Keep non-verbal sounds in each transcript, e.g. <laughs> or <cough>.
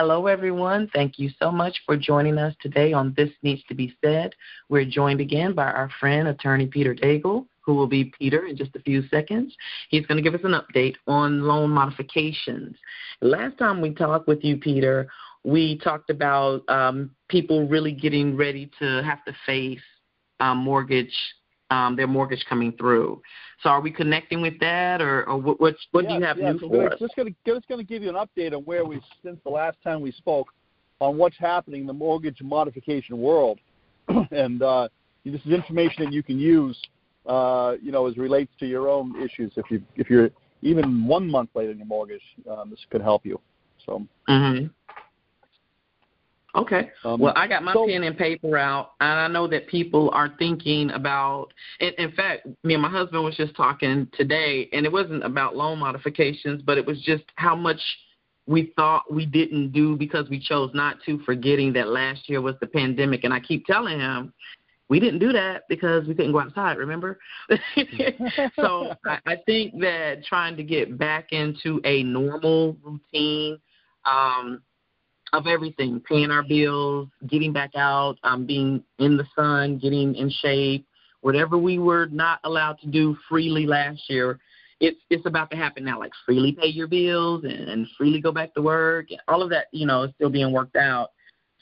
Hello, everyone. Thank you so much for joining us today on This Needs to Be Said. We're joined again by our friend, attorney Peter Daigle, who will be Peter in just a few seconds. He's going to give us an update on loan modifications. Last time we talked with you, Peter, we talked about um, people really getting ready to have to face um, mortgage, um, their mortgage coming through. So are we connecting with that, or, or what, what, what yes, do you have yes. new so for us? Just going to just going to give you an update on where we since the last time we spoke on what's happening in the mortgage modification world, <clears throat> and uh, this is information that you can use, uh, you know, as it relates to your own issues. If you if you're even one month late on your mortgage, um, this could help you. So. Mm-hmm. Okay. Um, well, I got my so- pen and paper out, and I know that people are thinking about. In, in fact, me and my husband was just talking today, and it wasn't about loan modifications, but it was just how much we thought we didn't do because we chose not to, forgetting that last year was the pandemic. And I keep telling him, we didn't do that because we couldn't go outside, remember? <laughs> so I, I think that trying to get back into a normal routine um, of everything, paying our bills, getting back out, um, being in the sun, getting in shape, whatever we were not allowed to do freely last year, it's it's about to happen now. Like freely pay your bills and, and freely go back to work. All of that, you know, is still being worked out.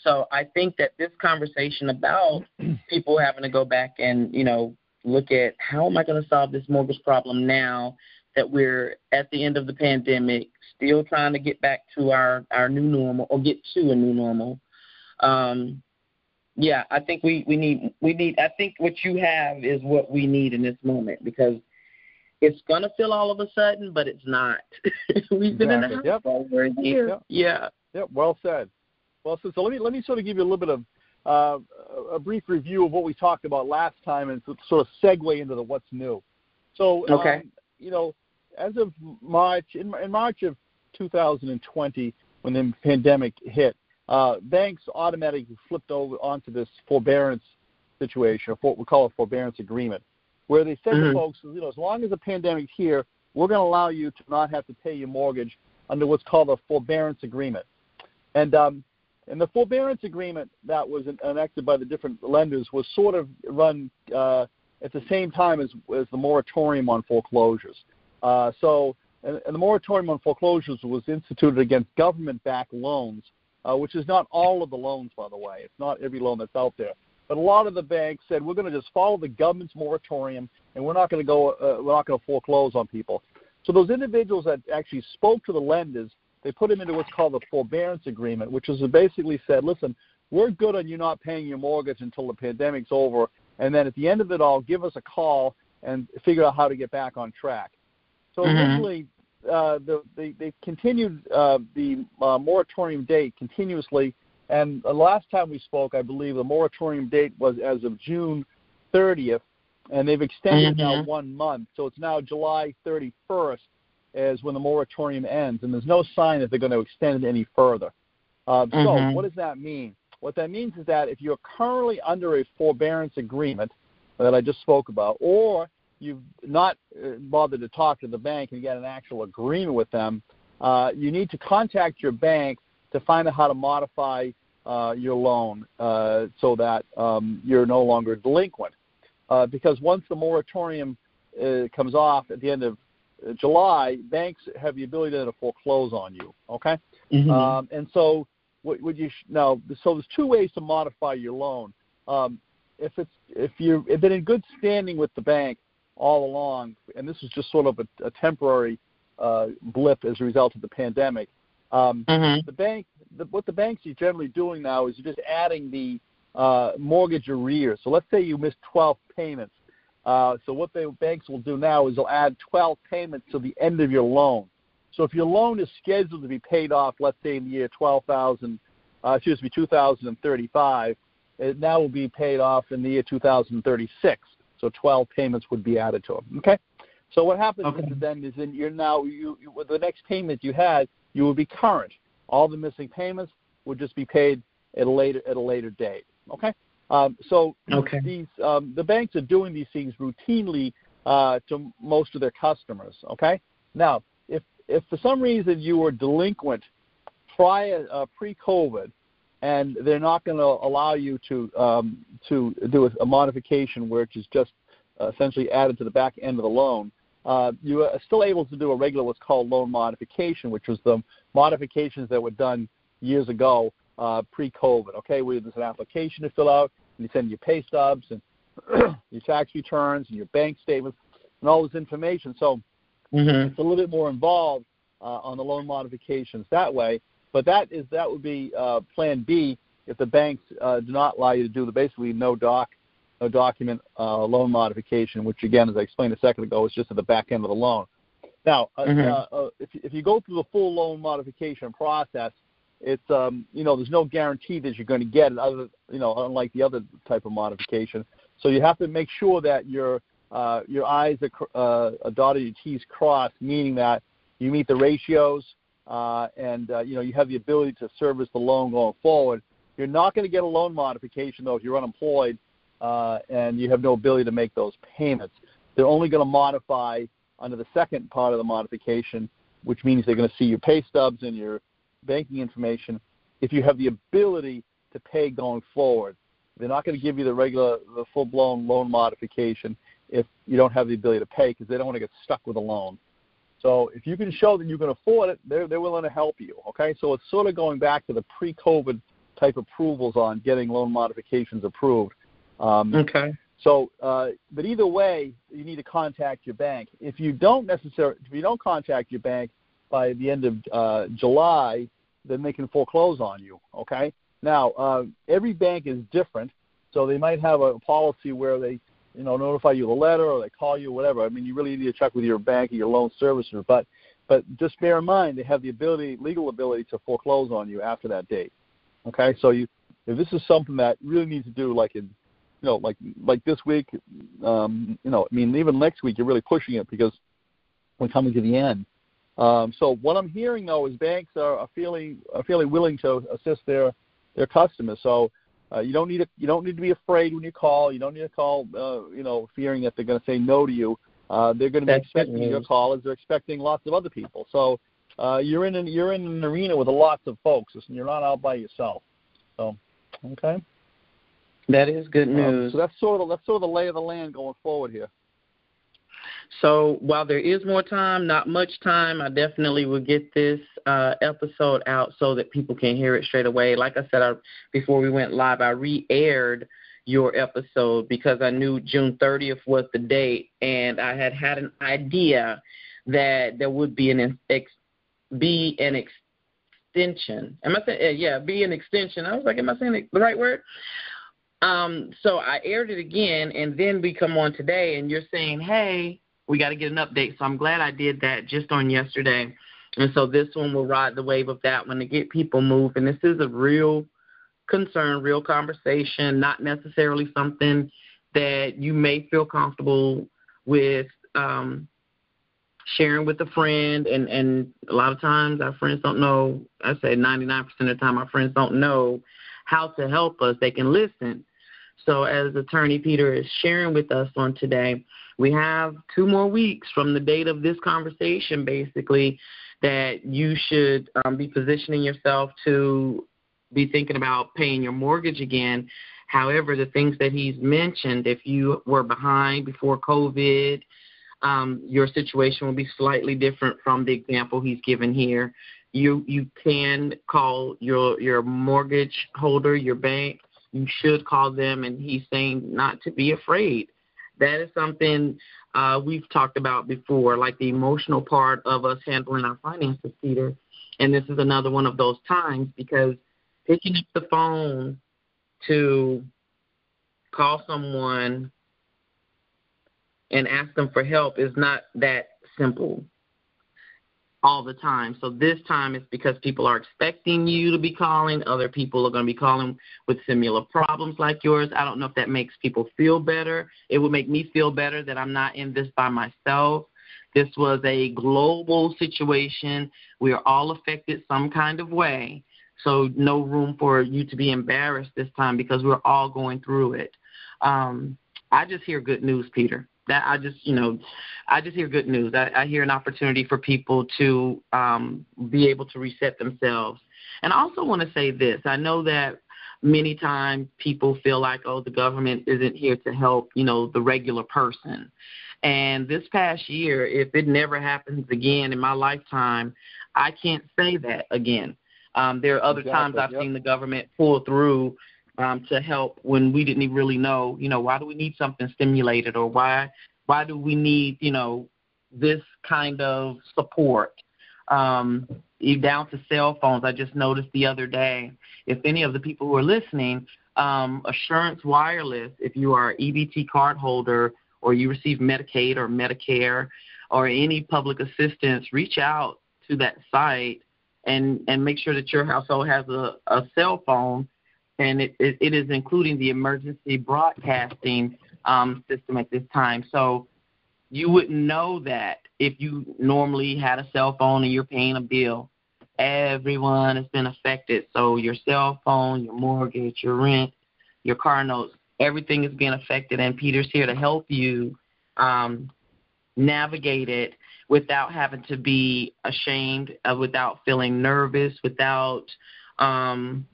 So I think that this conversation about <clears throat> people having to go back and you know look at how am I going to solve this mortgage problem now that we're at the end of the pandemic, still trying to get back to our our new normal or get to a new normal. Um, yeah, I think we we need we need. I think what you have is what we need in this moment because it's gonna feel all of a sudden, but it's not. <laughs> We've been in the house Exactly. Yep. over a year. Yep. Yeah. Yep, well said. Well said. So let me let me sort of give you a little bit of uh, a brief review of what we talked about last time and sort of segue into the what's new. So, Okay. um, you know, as of March, in, in March of 2020, when the pandemic hit, uh, banks automatically flipped over onto this forbearance situation, or what we call a forbearance agreement, where they said Mhm. to folks, you know, as long as the pandemic's here, we're going to allow you to not have to pay your mortgage under what's called a forbearance agreement. And um, and the forbearance agreement that was enacted by the different lenders was sort of run uh, at the same time as, as the moratorium on foreclosures. Uh, so, and, and the moratorium on foreclosures was instituted against government-backed loans, uh, which is not all of the loans, by the way. It's not every loan that's out there. But a lot of the banks said we're going to just follow the government's moratorium, and we're not going to go. Uh, we're not going to foreclose on people. So those individuals that actually spoke to the lenders, they put them into what's called the forbearance agreement, which is basically said, listen, we're good on you not paying your mortgage until the pandemic's over, and then at the end of it all, give us a call and figure out how to get back on track. So Mhm. originally, uh, the, they, they continued uh, the uh, moratorium date continuously, and the last time we spoke, I believe the moratorium date was as of June 30th, and they've extended it now one month, so it's now July 31st is when the moratorium ends, and there's no sign that they're going to extend it any further. Uh. So what does that mean? What that means is that if you're currently under a forbearance agreement that I just spoke about, or you've not uh, bothered to talk to the bank and get an actual agreement with them, uh, you need to contact your bank to find out how to modify uh, your loan uh, so that um, you're no longer delinquent. Uh, because once the moratorium uh, comes off at the end of July, banks have the ability to foreclose on you. Okay, Mhm. um, and so what would you sh- now? So there's two ways to modify your loan. Um, if it's if you've been in good standing with the bank all along, and this is just sort of a, a temporary uh, blip as a result of the pandemic. Um, Mhm. the bank, the, what the banks are generally doing now is just adding the uh, mortgage arrears. So let's say you missed 12 payments. Uh, so what the banks will do now is they'll add 12 payments to the end of your loan. So if your loan is scheduled to be paid off, let's say in the year 12,000, uh, excuse me, 2035, it now will be paid off in the year 2036. So 12 payments would be added to them. Okay. So what happens Okay. then is then you're now you, you with the next payment you had you will be current. All the missing payments would just be paid at a later at a later date. Okay. Um, so Okay. these um, the banks are doing these things routinely uh, to most of their customers. Okay. Now, if if for some reason you were delinquent prior uh, pre-COVID, and they're not going to allow you to um, to do a, modification, which is just uh, essentially added to the back end of the loan. Uh, you are still able to do a regular what's called loan modification, which was the modifications that were done years ago uh, pre-COVID. Okay, where there's an application to fill out, and you send your pay stubs and <clears throat> your tax returns and your bank statements and all this information. So mm-hmm. it's a little bit more involved uh, on the loan modifications that way. But that is that would be uh, Plan B if the banks uh, do not allow you to do the basically no doc, no document uh, loan modification, which again, as I explained a second ago, is just at the back end of the loan. Now, uh, mm-hmm. uh, uh, if if you go through the full loan modification process, it's um, you know there's no guarantee that you're going to get it, other you know unlike the other type of modification. So you have to make sure that your uh, your I's are uh, dotted, your T's crossed, meaning that you meet the ratios, and uh, you know you have the ability to service the loan going forward. You're not going to get a loan modification though if you're unemployed uh, and you have no ability to make those payments. They're only going to modify under the second part of the modification, which means they're going to see your pay stubs and your banking information if you have the ability to pay going forward. They're not going to give you the regular, the full-blown loan modification if you don't have the ability to pay because they don't want to get stuck with a loan. So if you can show that you can afford it, they're, they're willing to help you. Okay, so it's sort of going back to the pre-COVID type approvals on getting loan modifications approved. Um, okay. So, uh, but either way, you need to contact your bank. If you don't necessarily, if you don't contact your bank by the end of uh, July, then they can foreclose on you. Okay. Now, uh, every bank is different, so they might have a policy where they you know, notify you a letter or they call you, whatever. I mean, you really need to check with your bank or your loan servicer. But but just bear in mind they have the ability, legal ability, to foreclose on you after that date. Okay, so you if this is something that you really need to do, like in you know, like like this week, um, you know, I mean, even next week, you're really pushing it because we're coming to the end. Um, so what I'm hearing though is banks are, are feeling are feeling willing to assist their their customers. So uh, you don't need to you don't need to be afraid when you call. You don't need to call, uh, you know, fearing that they're going to say no to you. Uh, they're going to be That's expecting your call as they're expecting lots of other people. So uh, you're in an, you're in an arena with lots of folks, and you're not out by yourself. So, okay. That is good Um, news. so that's sort of that's sort of the lay of the land going forward here. So while there is more time, not much time, I definitely will get this uh, episode out so that people can hear it straight away. Like I said I, before we went live, I re-aired your episode because I knew June 30th was the date, and I had had an idea that there would be an ex, be an extension. Am I saying yeah? Be an extension. I was like, am I saying the right word? Um, so I aired it again, and then we come on today, and you're saying, hey we got to get an update. So I'm glad I did that just on yesterday. And so this one will ride the wave of that one to get people moving. This is a real concern, real conversation, not necessarily something that you may feel comfortable with um, sharing with a friend. And, and a lot of times our friends don't know, I say 99% of the time our friends don't know how to help us. They can listen. So as Attorney Peter is sharing with us on today, we have two more weeks from the date of this conversation, basically, that you should um, be positioning yourself to be thinking about paying your mortgage again. However, the things that he's mentioned, if you were behind before COVID, um, your situation will be slightly different from the example he's given here. You you can call your your mortgage holder, your bank. You should call them, and he's saying not to be afraid that is something uh, we've talked about before, like the emotional part of us handling our finances, Peter. And this is another one of those times because picking up the phone to call someone and ask them for help is not that simple all the time. So this time it's because people are expecting you to be calling. Other people are going to be calling with similar problems like yours. I don't know if that makes people feel better. It would make me feel better that I'm not in this by myself. This was a global situation. We are all affected some kind of way. So no room for you to be embarrassed this time because we're all going through it. Um, I just hear good news, Peter that I just you know I just hear good news. I, I hear an opportunity for people to um, be able to reset themselves And I also want to say this. I know that many times people feel like, oh, the government isn't here to help, you know, the regular person. And this past year, if it never happens again in my lifetime, I can't say that again. Um, there are other exactly, times I've yep. seen the government pull through um, to help when we didn't really know, you know, why do we need something stimulated or why why do we need, you know, this kind of support? Um, down to cell phones. I just noticed the other day, if any of the people who are listening, um, Assurance Wireless, if you are EBT card holder or you receive Medicaid or Medicare or any public assistance, reach out to that site and, and make sure that your household has a, a cell phone and it, it, it is including the emergency broadcasting um, system at this time. So you wouldn't know that if you normally had a cell phone and you're paying a bill. Everyone has been affected. So your cell phone, your mortgage, your rent, your car notes, everything is being affected. And Peter's here to help you um, navigate it without having to be ashamed, uh, without feeling nervous, without um,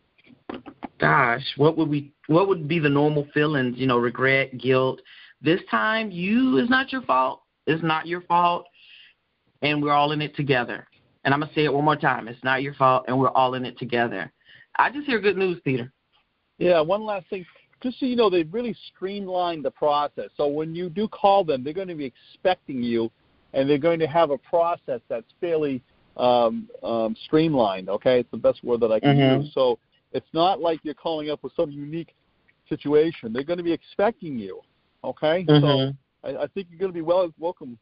gosh, what would we what would be the normal feelings, you know, regret, guilt. This time you is not your fault. It's not your fault. And we're all in it together. And I'm gonna say it one more time. It's not your fault and we're all in it together. I just hear good news, Peter. Yeah, one last thing. Just so you know, they've really streamlined the process. So when you do call them, they're going to be expecting you, and they're going to have a process that's fairly um, um, streamlined. Okay, it's the best word that I can mm-hmm. use. So it's not like you're calling up with some unique situation. They're going to be expecting you. Okay, mm-hmm. so I, I think you're going to be well welcome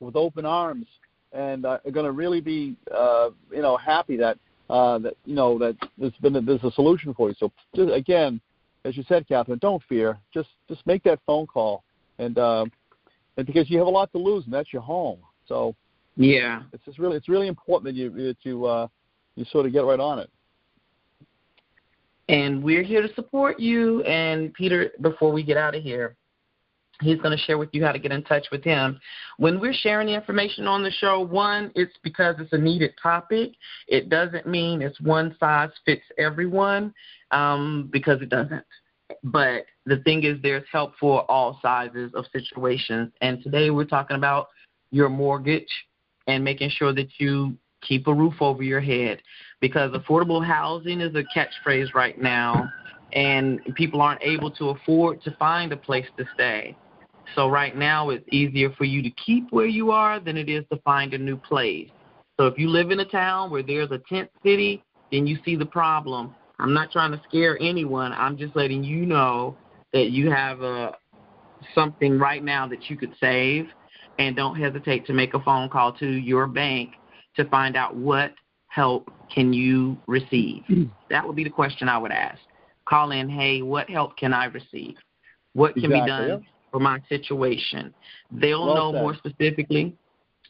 with open arms, and uh, are going to really be uh, you know happy that uh, that you know that there's been a, there's a solution for you. So just, again, as you said, Catherine, don't fear. Just just make that phone call, and uh, and because you have a lot to lose, and that's your home. So yeah, it's just really it's really important that you that you uh, you sort of get right on it and we're here to support you. And Peter, before we get out of here, he's going to share with you how to get in touch with him. When we're sharing the information on the show, one, it's because it's a needed topic. It doesn't mean it's one size fits everyone, um, because it doesn't. But the thing is, there's help for all sizes of situations. And today we're talking about your mortgage and making sure that you keep a roof over your head because affordable housing is a catchphrase right now and people aren't able to afford to find a place to stay. So right now it's easier for you to keep where you are than it is to find a new place. So if you live in a town where there's a tent city, then you see the problem. I'm not trying to scare anyone. I'm just letting you know that you have a something right now that you could save and don't hesitate to make a phone call to your bank to find out what help can you receive? Hmm. That would be the question I would ask. Call in, hey, what help can I receive? What can exactly. be done for my situation? They'll well know said. more specifically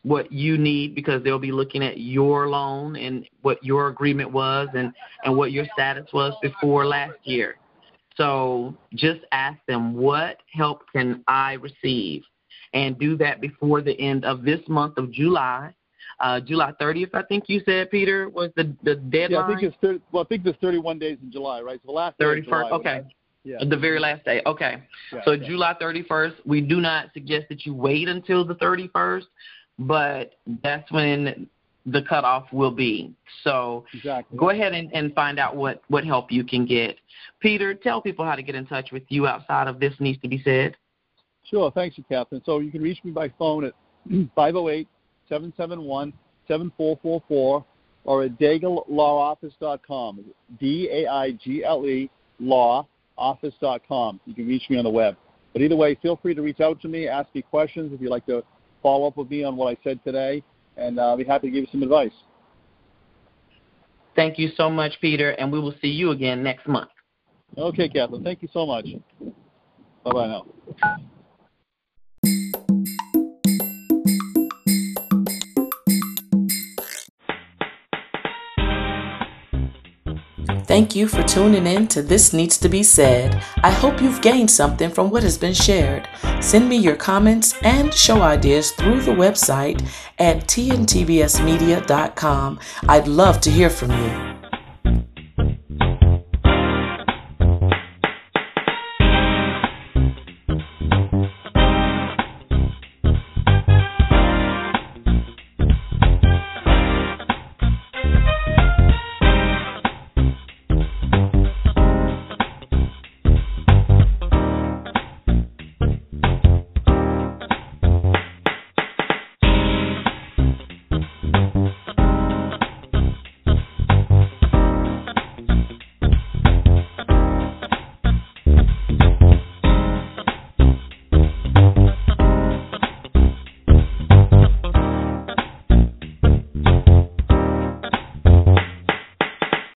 what you need because they'll be looking at your loan and what your agreement was and, and what your status was before last year. So just ask them, what help can I receive? And do that before the end of this month of July uh, July 30th, I think you said, Peter, was the the deadline. Yeah, I think it's 30, well, I think there's 31 days in July, right? So the last 31st. Okay. Yeah. The very last day. Okay. Yeah, so yeah. July 31st. We do not suggest that you wait until the 31st, but that's when the cutoff will be. So exactly. go ahead and, and find out what, what help you can get. Peter, tell people how to get in touch with you outside of this needs to be said. Sure. Thanks, you, Catherine. So you can reach me by phone at <clears throat> 508 771 7444 or at daigleLawOffice.com. D A I G L E lawoffice.com. You can reach me on the web. But either way, feel free to reach out to me, ask me questions if you'd like to follow up with me on what I said today, and I'll be happy to give you some advice. Thank you so much, Peter, and we will see you again next month. Okay, Kathleen. Thank you so much. Bye bye now. Thank you for tuning in to This Needs to Be Said. I hope you've gained something from what has been shared. Send me your comments and show ideas through the website at tntbsmedia.com. I'd love to hear from you.